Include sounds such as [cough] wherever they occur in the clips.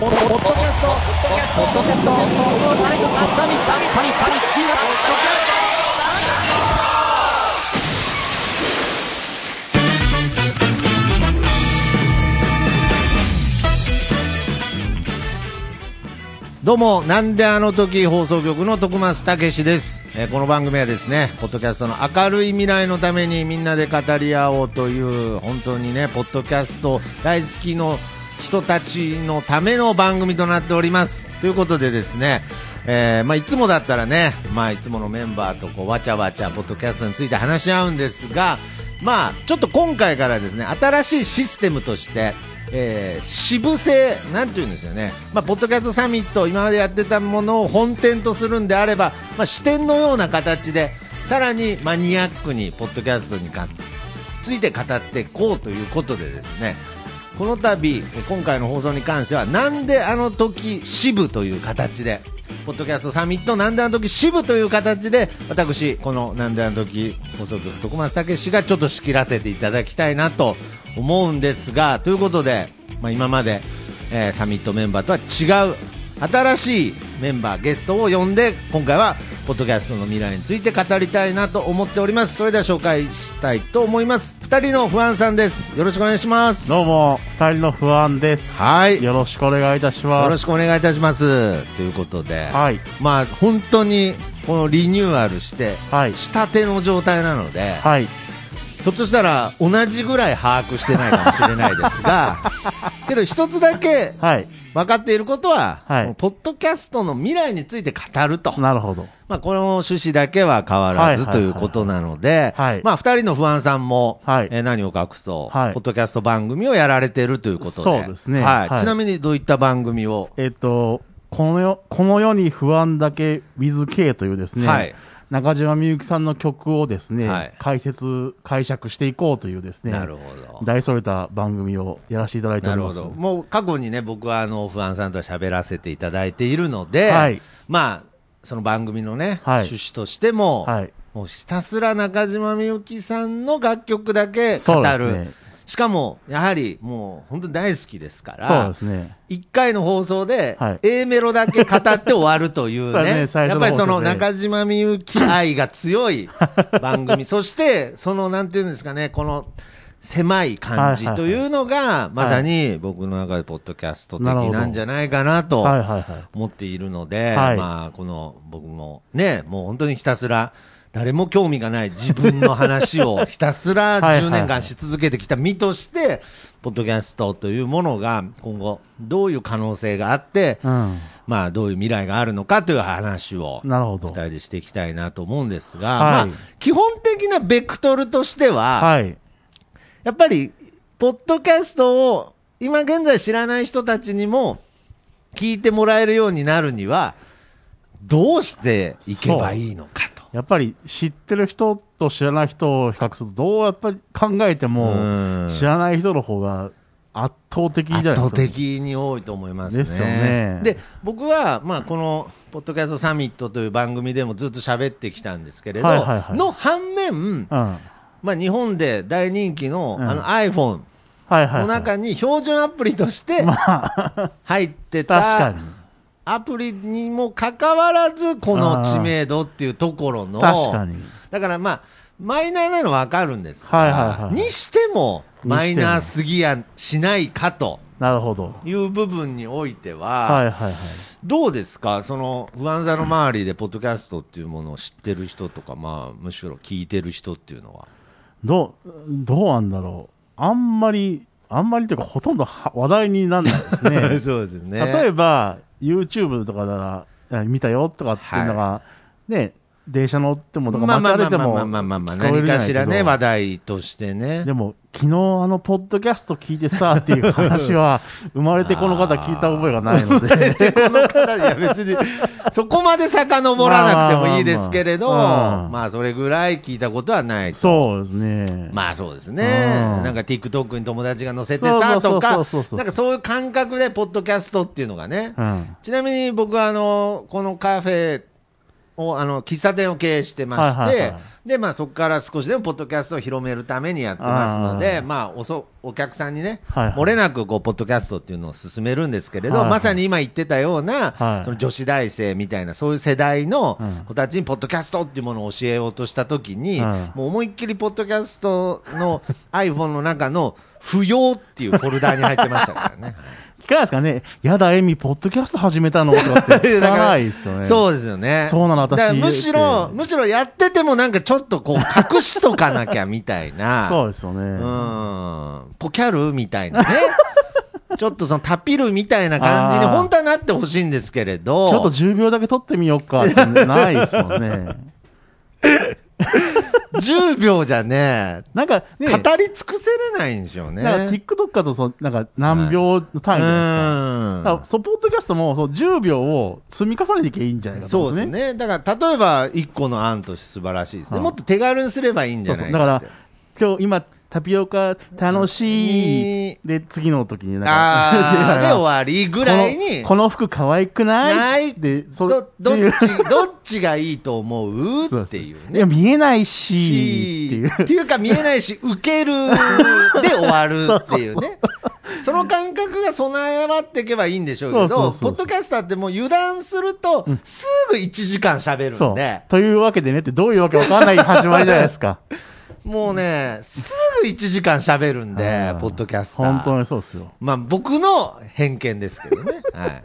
ポッドキャストポッドキャストポッドキャストポッドキャスト。サミサミサミサミ今ポッドキャストどうも、なんであの時放送局の徳松たけしです、えーこの番組はですね、ポッドキャストの明るい未来のためにみんなで語り合おうという、本当にね、ポッドキャスト大好きの人たちのための番組となっております。ということでですね、えーまあ、いつもだったらね、まあ、いつものメンバーとこうわちゃわちゃポッドキャストについて話し合うんですが、まあ、ちょっと今回からですね、新しいシステムとして、えー支部制、なんていうんですよね、まあ、ポッドキャストサミット、今までやってたものを本店とするんであれば、まあ、支店のような形で、さらにマニアックにポッドキャストについて語っていこうということでですね、この度、今回の放送に関しては、なんであの時支部という形で、ポッドキャストサミットなんであの時支部という形で、私、このなんであの時放送局徳松武史がちょっと仕切らせていただきたいなと思うんですが、ということで、まあ、今まで、えーサミットメンバーとは違う、新しいメンバー、ゲストを呼んで、今回は、ポッドキャストの未来について語りたいなと思っております。それでは紹介したいと思います。二人の不安さんです。よろしくお願いします。どうも、二人の不安です。はい。よよろしくお願いいたします。ろしくお願いいたします。ということで、はい。まあ、本当に、このリニューアルして、はい。したての状態なので、はい。ひょっとしたら同じぐらい把握してないかもしれないですが、[laughs] けど一つだけはい。分かっていることは、はいポッドキャストの未来について語ると。なるほど。まあ、この趣旨だけは変わらずということなので、はいまあ、二人の不安さんも、はいえー何を隠そう、はいポッドキャスト番組をやられているということで。そうですねはい。はいちなみにどういった番組を、えっと、この世、この世に不安だけ WithK というですね、はい。中島みゆきさんの曲をですね、はい解説、解釈していこうというですね、なるほど。大それた番組をやらせていただいております。なるほど。もう過去にね、僕はあの、不安さんと喋らせていただいているので、はいまあ、その番組のね、はい趣旨としても、はい。もうひたすら中島みゆきさんの楽曲だけ語そうでする。ね。しかも、やはりもう本当に大好きですかそうらで、すね。1回の放送ではい。A メロだけ語って終わるというね [laughs] やっぱりその中島みゆき愛が強い [laughs] 番組、そして、そのなんていうんですかね、この狭い感じというのが、まさに僕の中でポッドキャスト的なんじゃないかなと。思っているので、はい。まあ、この僕もね、もう本当にひたすら、誰も興味がない自分の話をひたすら [laughs] はいはい10年間し続けてきた身として、ポッドキャストというものが今後どういう可能性があって、うん。まあどういう未来があるのかという話をなるほど二。人でしていきたいなと思うんですが、はいまあ基本的なベクトルとしては、はい。やっぱり、ポッドキャストを今現在知らない人たちにも聞いてもらえるようになるには、どうしていけばいいのかと。やっぱり知ってる人と知らない人を比較すると、どうやっぱり考えても、うん知らない人の方が圧倒的じゃないですか。圧倒的に多いと思いますね。ですよねで、僕は、まあ、この、ポッドキャストサミットという番組でもずっと喋ってきたんですけれど、はいはいはいの反面、うん。はまあ、日本で大人気の,、うんあの iPhone いはい、はい。の中に標準アプリとしてまあ、入って確かたに。アプリにもかかわらず、この知名度っていうところの、確かに。だからまあ、マイナーなのはわかるんですが、はいはいはいにしても、マイナーすぎやしないかとなるほど。いう部分においては、はいはいはい。どうですか、その不安座の周りで、ポッドキャストっていうものを知ってる人とか、まあ、むしろ聞いてる人っていうのは。どう、どうなんだろう。あんまり、あんまりというか、ほとんどは話題にならないですね。[laughs] そうですね例えば、YouTube とかなら、見たよとかっていうのが、ね、電車乗っても、とかまあまあまあまあまあ何かしらね、話題としてね。でも、昨日あの、ポッドキャスト聞いてさ、っていう話は、[laughs] 生まれてこの方聞いた覚えがないので。[laughs] で、この方、いや別に、[laughs] そこまで遡らなくてもいいですけれど、まあそれぐらい聞いたことはないと。そうですね。まあそうですね。うんなんか TikTok に友達が載せてさとかなんかそういう感覚でポッドキャストっていうのがね。うん。ちなみに僕はあの、このカフェをあの喫茶店を経営してまして、はいはいはい。でまあ、そこから少しでもポッドキャストを広めるためにやってますので、まあ、おそお客さんにね、はいはい。漏れなくこうポッドキャストっていうのを進めるんですけれど、はいはい。まさに今言ってたような、はい。その女子大生みたいな、そういう世代のうん子たちにポッドキャストっていうものを教えようとしたときに、うん。もう思いっきりポッドキャストの iPhone の中の不要っていうフォルダに入ってましたからね。[laughs] 聞かないですかね。やだ、エミ、ポッドキャスト始めたの？とかって [laughs] 聞かないですよね。そうですよね。そうなの私むしろ、むしろやっててもなんかちょっとこう隠しとかなきゃみたいな。[laughs] そうですよね。うん。ポキャルみたいなね。[laughs] ちょっとそのタピルみたいな感じにあー本当はなってほしいんですけれど。ちょっと10秒だけ撮ってみようかってないですよね。10秒じゃね、なんかね、語り尽くせれないんでしょうね。なんか TikTok だとそう、なんか何秒単位じゃないですか。うんだからそう、ポッドキャストもそう10秒を積み重ねていけばいいんじゃないかとそうですね。ですね。だから、例えば、一個の案として素晴らしいですね。うんもっと手軽にすればいいんじゃないそうそうだか。ら、今日、今、タピオカ楽しい。で、次の時になんか、あー、[laughs] で終わりぐらいに、この服可愛くない？ない。で、そどどっち、どっちがいいと思う？っていういや、ね。見えないし、っていう。っていうか見えないし、[laughs] 受けるで終わるっていうね。その感覚が備えわっていけばいいんでしょうけど、ポッドキャスターってもう油断すると、すぐ1時間喋るそう。んで、。というわけでねって、どういうわけわかんない始まりじゃないですか。[laughs] もうね、すぐ1時間喋るんでう、んポッドキャスター。本当にそうですよ。まあ僕の偏見ですけどね。[laughs] はい。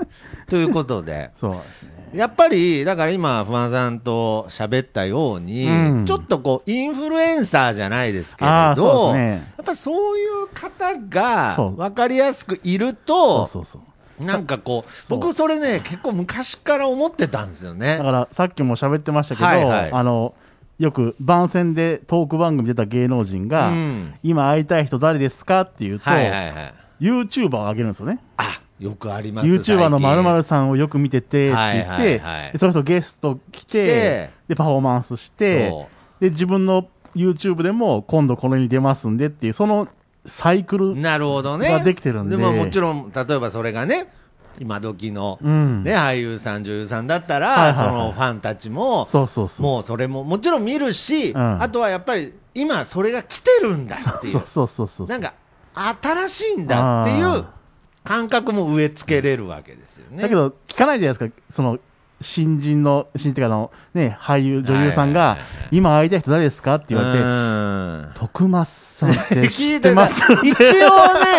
ということで、そうですね。やっぱり、だから今、不安さんと喋ったように、うんちょっとこう、インフルエンサーじゃないですけれど、ね。やっぱりそういう方が分かりやすくいるそうと、そうそう。なんかこう僕それね、結構昔から思ってたんですよねだ。から、さっきも喋ってましたけど、はいはいあの、よく番宣でトーク番組出た芸能人が、うん。今会いたい人誰ですかって言うと、はいはいはい。YouTuber を上げるんですよね。あ、よくあります。YouTuber の最近。〇〇さんをよく見ててって言って、はいはいはい。でその人ゲスト来てて。で、パフォーマンスしてそ、で、自分の YouTube でも今度この世に出ますんでっていう、そのサイクル、なるほどね。ができてるんで。ももちろん、例えばそれがね、今時の、うんね、俳優さん、女優さんだったら、はいはいはいそのファンたちも、そうそうそう。もうそれももちろん見るし、うんあとはやっぱり今それが来てるんだっていうそうそうそうそう。なんか新しいんだっていう感覚も植え付けれるわけですよね。だけど、聞かないじゃないですか、その、新人の、新人っていうかあの、ね、俳優、女優さんが今会いたい人誰ですかって言われて、うん徳松さんって知ってます一応 [laughs] ね、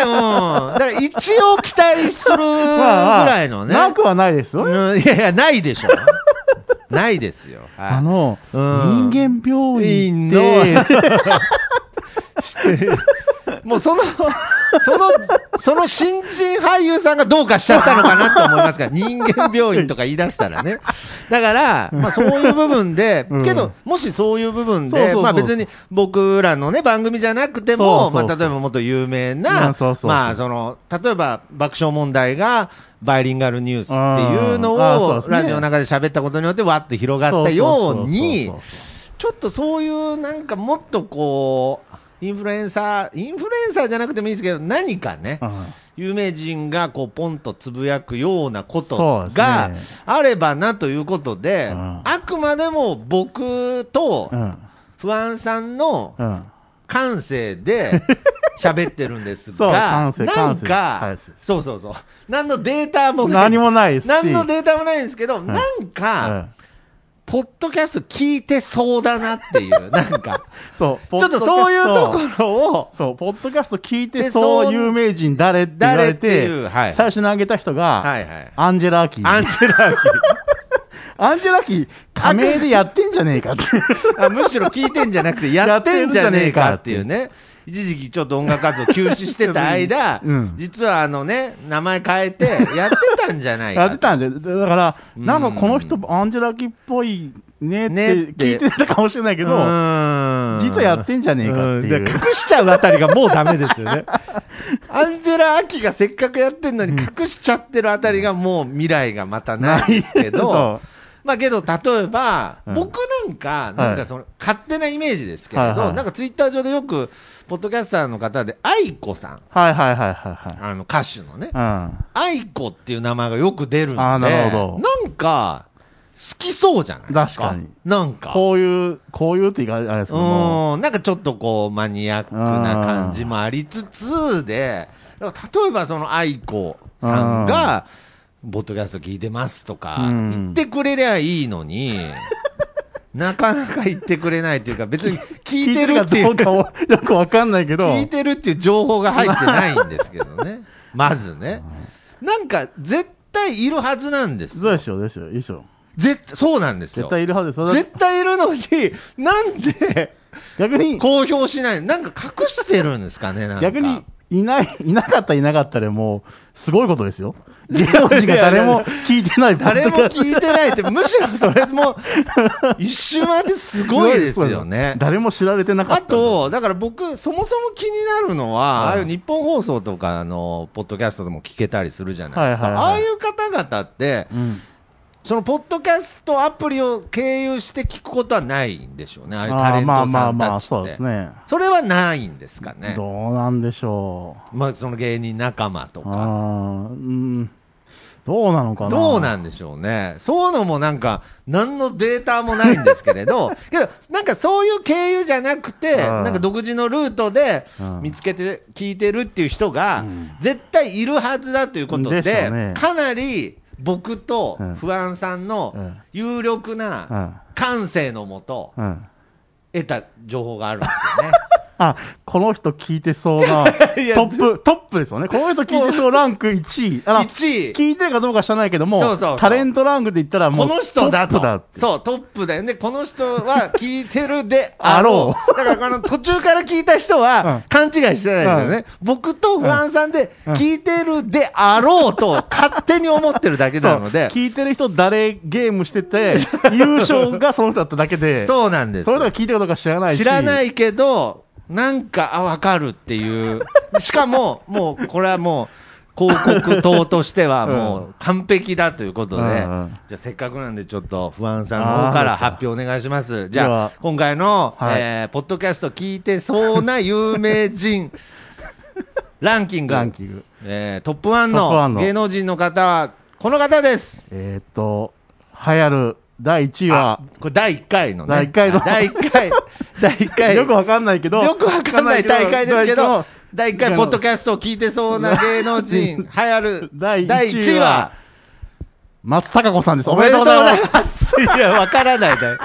うん。だから一応期待するぐまあらいのね。[laughs] なくはないですよ。うんいやいや、ないでしょ。[laughs] ないですよ。はいあの、うん人間病院いいで、もうその、その、その新人俳優さんがどうかしちゃったのかなって思いますから、[laughs] 人間病院とか言い出したらね。だから、まあそういう部分で、[laughs] うん。けど、もしそういう部分で、まあ別に僕らのね、番組じゃなくても、まあ例えばもっと有名うな、まあその、例えば爆笑問題が、バイリンガルニュースっていうのを、ラジオの中で喋ったことによって、わっと広がったようにちょっとそういうなんかもっとこう、インフルエンサー、インフルエンサーじゃなくてもいいですけど、何かね、うん有名人がこうポンとつぶやくようなこそとがあればなということで、うん。あくまでも僕とうん。不安さんのうん。感性で [laughs] 喋ってるんですがなんかはい、そうそうそう、何のデータもない。何もないですし。何のデータもないんですけど、なんうか、んポッドキャスト聞いてそうだなっていう、なんか。[laughs] そう、ちょっとそういうところ。ろを、そう、ポッドキャスト聞いてでそう、有名人誰って言われてていうはい、最初に挙げた人が、はいはい。アンジェラ・アキアンジェラ・ア [laughs] キアンジェラ・アキ、仮名でやってんじゃねえかって。あむしろ聞いてんじゃなくて、やってんじゃねえかっていうね。一時期ちょっと音楽活動休止してた間、[laughs] うん。実はあのね、名前変えて、[laughs] やってたんじゃないか。やってたんで、だから、うん。なんかこの人、アンジェラ・アキっぽいねって聞いてたかもしれないけど、うん。実はやってんじゃねえかって隠しちゃうあたりがもうダメですよね。[laughs] アンジェラ・アキがせっかくやってんのに隠しちゃってるあたりがもう未来がまたないですけど、そまあけど、例えば、うん。僕なんか、なんかその、勝手なイメージですけれど、なんかツイッター上でよく、ポッドキャスターの方で、愛子さん、うはいはいはいはい。あの歌手のね、はい。愛子っていう名前がよく出るんで、なるほど。なんか、きそうじゃないですか？確かに。なんか。こういう、こういうって言い方あれですけども、うん、なんかちょっとこう、マニアックな感じもありつつで、例えばその愛子さんが、ボットキャスト聞いてますとかうん言ってくれりゃいいのに、[laughs] なかなか言ってくれないというか、別に聞いてるっていう聞いてるかよくわかんないけど、聞いてるっていう情報が入ってないんですけどね。[laughs] まずね。なんか、絶対いるはずなんですよ。そうですよ、ですよ、いいですよ。絶そうなんですよ。絶対いるはずです。絶対いるのに、なんで逆に、公表しないなんか隠してるんですかね、なんか。逆に、いない、いなかったいなかったでもう、すごいことですよ。芸能人が誰も聞いてない誰も聞いてないって、むしろそれも、一周回ってすごいですよね。誰も知られてなかった。あと、だから僕、そもそも気になるのは、はいああいう日本放送とかのポッドキャストでも聞けたりするじゃないですか。はいはいはいああいう方々って、うん。そのポッドキャストアプリを経由して聞くことはないんでしょうね、ああいうタレントさまあまあ、んたちって。そうですね。それはないんですかね。どうなんでしょまあ、その芸人仲間とう。あか。ーうん。どうなのかなどうなんでしょうね。そういうのもなんか、何のデータもないんですけれど、[laughs] けど、なんかそういう経由じゃなくて、うんなんか独自のルートでうん見つけて聞いてるっていう人がうん、絶対いるはずだということで、かなり僕とうん不安さんうのん有力うな、ん。感性のもと、うん。得た情報があるんですよね。あ、この人聞いてそうな、[laughs] トップ、トップですよね。この人聞いてそうランク1位。あら、1位。聞いてるかどうか知らないけども、そうそうタレントランクで言ったらもう、この人だと。そう、トップだよね。この人は聞いてるであろう。[laughs] だから、この途中から聞いた人うんは勘違いしてないですよね。僕と不安さんでうん聞いてるであろうと [laughs] 勝手に思ってるだけなので。聞いてる人誰ゲームしてて、優勝がその人だっただけで、そうなんですそ。の人が聞いてるかどうか知らないし。知らないけど、なんか、あ、わかるっていう。しかも、もう、これはもう、広告塔としてはもう完璧だということで、うんうんじゃあせっかくなんでちょっと不安さんの方から発表お願いします。じゃあ、今回の、はいえーポッドキャスト聞いてそうな有名人 [laughs] ランキング、ランキング。えートップ1トップワンのの芸能人の方は、この方です。えーっと、流行る第1位は、これ第1回のね。第一回の第1回、[laughs] 第1回。よくわかんないけど、よくわかんない大会ですけど、第1回、ポッドキャストを聞いてそうな芸能人、[laughs] 流行る第第1位は一位は、松たか子さんです。おめでとうございす。ます。いや、わからないだよ。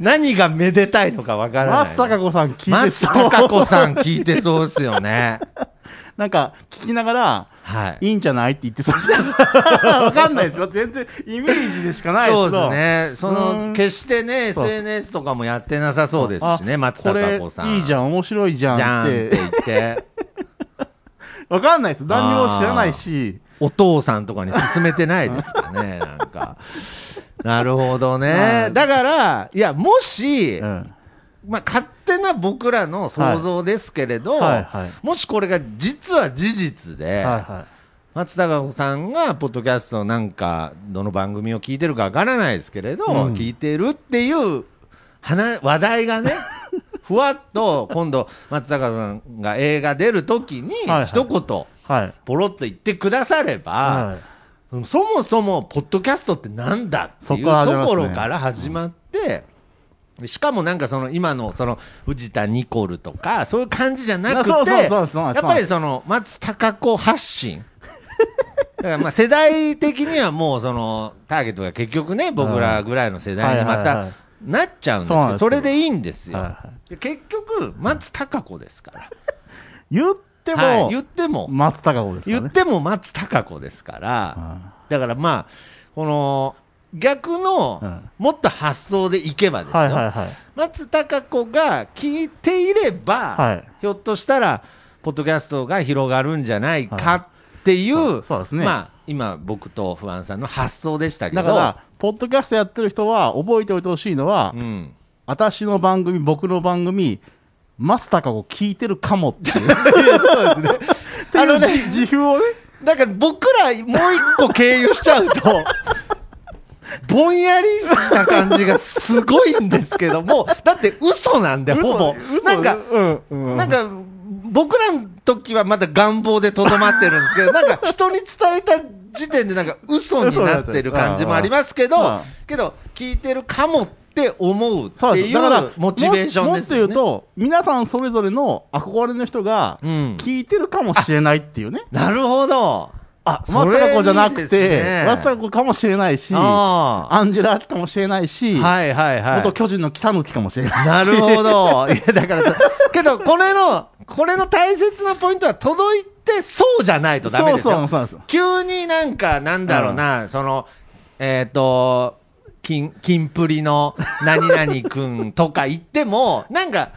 何がめでたいのかわからない。松たか子さん聞いて松そう。たか子さん聞いてそうですよね。[laughs] なんか、聞きながら、はい。いいんじゃないって言ってそうじゃないですか。[laughs] わかんないですよ。全然、イメージでしかないですそう。ですね。その、うん決してね、SNS とかもやってなさそうですしね、あ松たか子さん。いいじゃん、面白いじゃんじゃんってって。言って、[laughs] わかんないです。何にも知らないし。お父さんとかに勧めてないですかね、[laughs] なんか。なるほどはね。いだから、いや、もし、うん。まあ、勝手な僕らの想像ですけれど、はい。はいもしこれが実は事実で、はいは松たか子さんが、ポッドキャストなんか、どの番組を聞いてるかわからないですけれど、うん。聞いてるっていう話話題がね、[laughs] ふわっと、今度、松たか子さんが映画出るときに、はいはい。一言、い。はい。ポロッと言ってくだされば、はい。そもそも、ポッドキャストってなんだってそいうところから始まって、しかもなんかその今のその藤田ニコルとか、そういう感じじゃなくて、やっぱりその松たか子発信。[laughs] だからまあ世代的にはもうそのターゲットが結局ね、僕らぐらいの世代にまたなっちゃうんですけど、それでいいんですよ。結局、松たか子ですから。言ってはいも、言っても、松たか子ですからね。言っても松たか子ですから、だからまあ、この逆の、うん。もっと発想でいけばですよ、はいはいはい。松たか子が聞いていれば、はい。ひょっとしたら、ポッドキャストが広がるんじゃないかっていう、そうそうですね。まあ、今、僕と不安さんの発想でしたけど、だから、ポッドキャストやってる人は、覚えておいてほしいのはう、ん、私の番組、僕の番組、松たか子聞いてるかもっていう。[laughs] そうですね。あのね自自負をね、だから僕らもう一個経由しちゃうと、[laughs] ぼんやりした感じがすごいんですけども、[laughs] だって嘘なんで、ほぼ。嘘なんか、うんうんなんか、僕らの時はまだ願望でとどまってるんですけど、[laughs] なんか人に伝えた時点でなんか嘘になってる感じもありますけうんうんど、けど、聞いてるかもって思うっていうモチベーションですよね。ももっと言うと、皆さんそれぞれの憧れの人がうん。聞いてるかもしれないっていうね。[laughs] なるほど。あ、松たか子じゃなくて、ね松たか子かもしれないし、あアンジェラ・かもしれないし、あ。はいはいはい。元巨人の北抜きかもしれないし。なるほど。[laughs] いや、だからさ、けど、これの、これの大切なポイントは届いてそうじゃないとダメですよ。そうそうそう。急になんか、なんだろうな、その、えっ、と、金、金プリの何々くんとか言っても、なんか、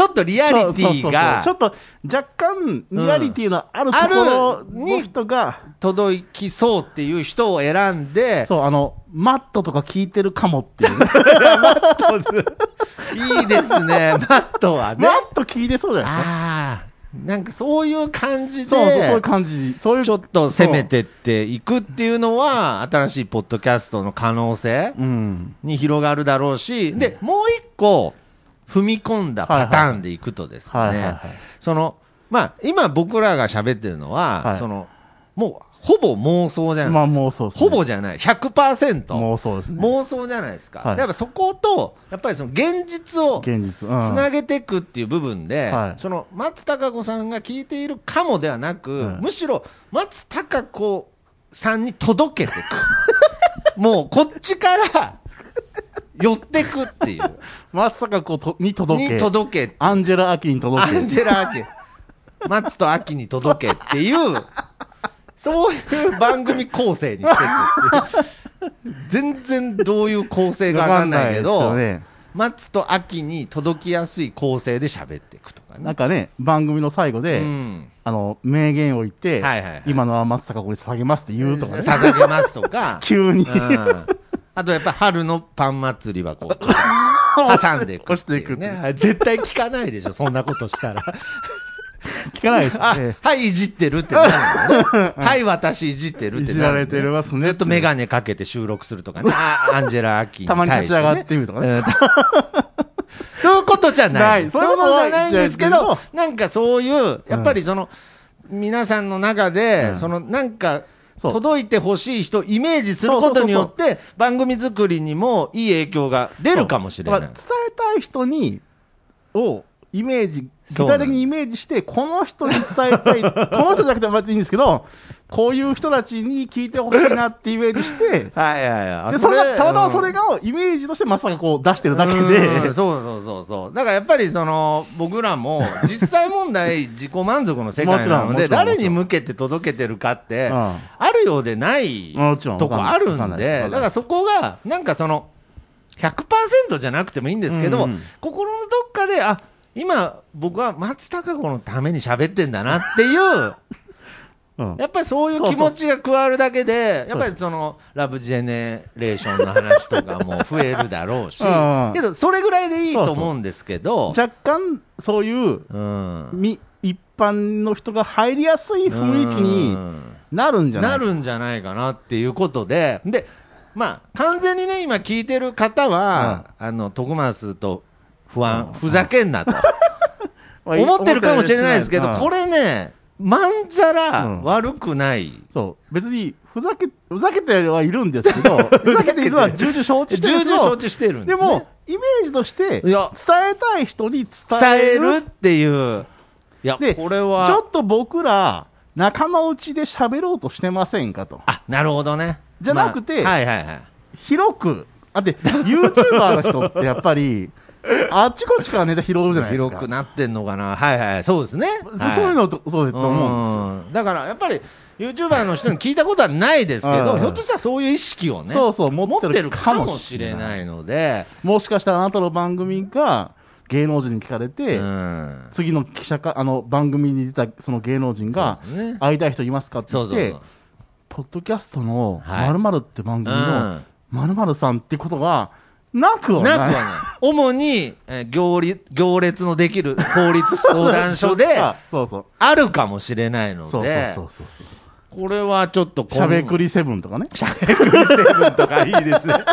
ちょっとリアリテそうそうそうそうィがちょっと若干リアリティのあるところの人が、届きそうっていう人を選んで、そう、あの、マットとか聞いてるかもっていうね。[laughs] いいですね、マットはねマ。ット聞いてそうじゃないですか。ああ、なんかそういう感じで、そうそう、そういう感じ。そういう。ちょっと攻めてっていくっていうのは、新しいポッドキャストの可能性うん。に広がるだろうし、で、もう一個、踏み込んだパターンでいくとですね。その、まあ、今僕らが喋ってるのは、はいその、もう、ほぼ妄想じゃまあないですか。もうそうですね。ほぼじゃない、100%。もうそうですね。妄想じゃないですか。はいやっぱそこと、やっぱりその現実を。つなげていくっていう部分で、はいその松たか子さんが聞いているかもではなく、はいむしろ松たか子さんに届けていく。[laughs] もうこっちから寄ってくっていう。松坂子とに届にけ。届け。アンジェラ・アキに届け。アンジェラ・アキ。松とアキに届けっていう、そういう番組構成にしてて。全然どういう構成かわかんないけど、ね松と秋に届きやすい構成で喋っていくとかね。なんかね、番組の最後で、うん、あの、名言を言って、はいはいはい今のは松坂子に捧げますって言うとかね。捧げますとか、[laughs] 急に。うんあとやっぱ春のパン祭りはこう、[laughs] 挟んでいく押していくね。絶対聞かないでしょ、そんなことしたら。聞かないでしょ。あえ、はい、いじってるってなるのね。[laughs] はい、私いじってるってなる、いじられてますねずっとメガネかけて収録するとかね。[laughs] あアンジェラ・アキにたまに立ち上がってみみるとかね。うんそういうことじゃない。ないそういうことじゃないんですけどなんかそういう、やっぱりその、皆さんの中で、うんそのなんか、届いてほしい人をイメージすることによって、番組作りにもいい影響が出るかもしれない。伝えたい人に、を、イメージ、具体的にイメージして、この人に伝えたい、[laughs] この人じゃなくても別にいいんですけど、こういう人たちに聞いてほしいなってイメージして、はいはいはい。でそれがたまたまうん。それがイメージとしてまさかこう出してるだけうんで、そうそうそうそう。だからやっぱりその、僕らも、実際問題、自己満足の世界なので、誰に向けて届けてるかって、うん。あるようでないとこあるんで、だからそこが、なんかその、100%じゃなくてもいいんですけど、うんうん。心のどっかで、あ、今、僕は松たか子のために喋ってんだなっていう、[laughs] うん。やっぱりそういう気持ちが加わるだけで、そうやっぱりそのラブジェネレーションの話とかも増えるだろうし。うん、けど、それぐらいでいいと思うんですけど、若干そういううん。み一般の人が入りやすい雰囲気になるんじゃない？なるんじゃないかなっていうことで、で、まあ、完全にね、今聞いてる方は、あの、徳松と不安、うんふざけんなと [laughs] まあ思ってるかもしれないですけど、うんこれね、まんざらうん悪くない。そう別にふざけふざけてはいるんですけど [laughs] ふざけているのは重々承知してるん重々承知してるんでね。も、イメージとして、伝えたい人に伝伝ええる。るっていう。いや、でこれは。ちょっと僕ら、仲間内で喋ろうとしてませんかと。あ、なるほどね。じゃなくてまあはいはいはい。広く。だって、YouTuber の人ってやっぱり、[laughs] [laughs] あっちこっちからネタ拾うじゃないですか。広くなってんのかな。はいはい。そうですね。はいそういうのと、そうですと思うんうんだからやっぱり YouTuber の人に聞いたことはないですけど、うんひょっとしたらそういう意識をね、そうそう持持ってるるかもししれないいので、です。もしかしたらあなたの番組が芸能人に聞かれて、うん次の記者か、あの、番組に出たその芸能人が、ね会いたい人いますかって言って。ポッドキャストのはい〇〇って番組うのん〇〇さんってことがなくはない。なくはない。主に、えー行列行列のできる法律相談所であ [laughs] そうそう。あるかもしれないのそうそうでそう、そうそう。これはちょっとしゃべくりセブンとかね。しゃべくりセブンとかいいですね。[laughs]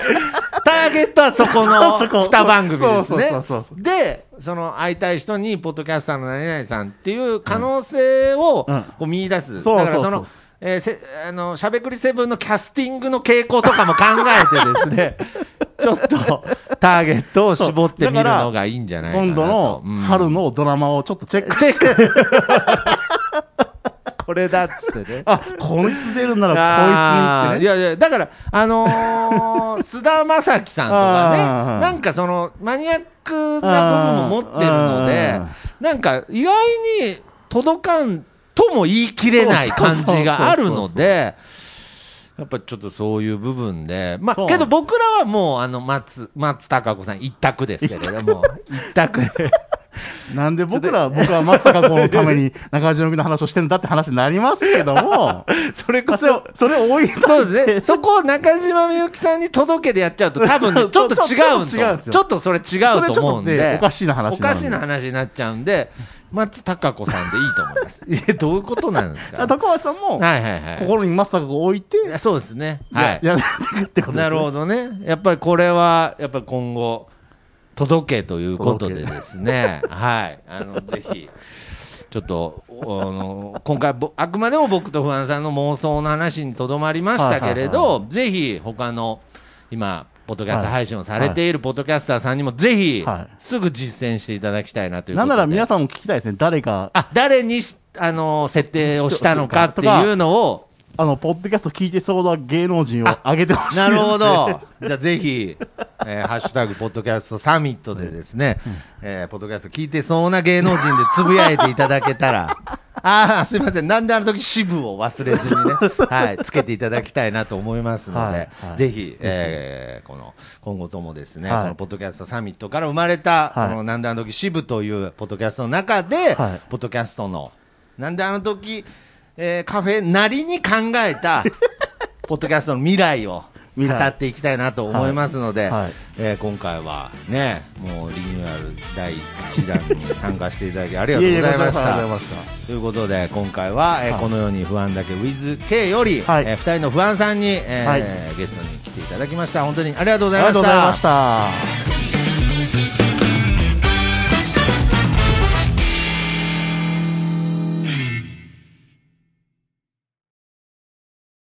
ターゲットはそこのそこ2番組ですそうそうねそうそう。で、その会いたい人に、ポッドキャスターの何々さんっていう可能性をうんこう見出す。そうそうそうだからその、えーせあの、しゃべくりセブンのキャスティングの傾向とかも考えてですね、[laughs] ちょっとターゲットを絞ってみるのがいいんじゃないかなと。今度のうん春のドラマをちょっとチェックチして、ェックこれだっつってね。あ、こいつ出るなあらこいつにってね。ーいやいや、だから、あのー、[laughs] 須田将暉さんとかね、なんかその、マニアックな部分も持ってるのであ、なんか意外に届かんとも言い切れない感じがあるので、やっぱちょっとそういう部分で、まあ、けど僕らはもう、あの、松、松たか子さん一択ですけれども、[laughs] 一択。で。なんで僕ら、僕はまさかこのために中島君の話をしてんだって話になりますけども、[laughs] それこそそれを置いとそうですね。そこを中島みゆきさんに届けでやっちゃうと、多分ね、ちょっと違うんちょっと違うんですよ。ちょっとそれ違そうれと思うんで。ね、おかしいな話おかしな話になっちゃうんで、松たか子さんでいいと思います。[laughs] いや、どういうことなんですか？高橋さんも、はいはいはい。心にまさか置いて、いやそうですね。はい。や [laughs] やっていくってことですね。なるほどね。やっぱりこれは、やっぱり今後、届けということでですね。はい。あの、ぜひ、ちょっと、あの、今回ぼ、あくまでも僕と不安さんの妄想の話にとどまりましたけれはいはいど、ぜひ、他の、今、ポッドキャストはい配信をされているポッドキャスターさんにも、ぜひはい、すぐ実践していただきたいなという。なんなら皆さんも聞きたいですね。誰か、あ、誰にし、あの、設定をしたのかっていうのを、あの、ポッドキャスト聞いてそうな芸能人を挙げてほしいです、ね。なるほど。[laughs] じゃあぜひ、えーハッシュタグ、ポッドキャストサミットでですね、えーポッドキャスト聞いてそうな芸能人でつぶやいていただけたら、[laughs] ああ、すいません。なんであの時支部を忘れずにね、[laughs] はい、つけていただきたいなと思いますので、はいはい。ぜひ、えーこの、今後ともですね、はい。このポッドキャストサミットから生まれた、はい。このなんであの時支部というポッドキャストの中で、はい。ポッドキャストの、なんであの時、えーカフェなりに考えた、[laughs] ポッドキャストの未来を語っていきたいなと思いますので、はいはいえー今回はね、もうリニューアル第1弾に参加していただきありがとうございました。いましということで、今回は、えーはいこのように不安だけ WithK より、はいえ2人の不安さんに、えーはいゲストに来ていただきました。本当にあり。がとうございました。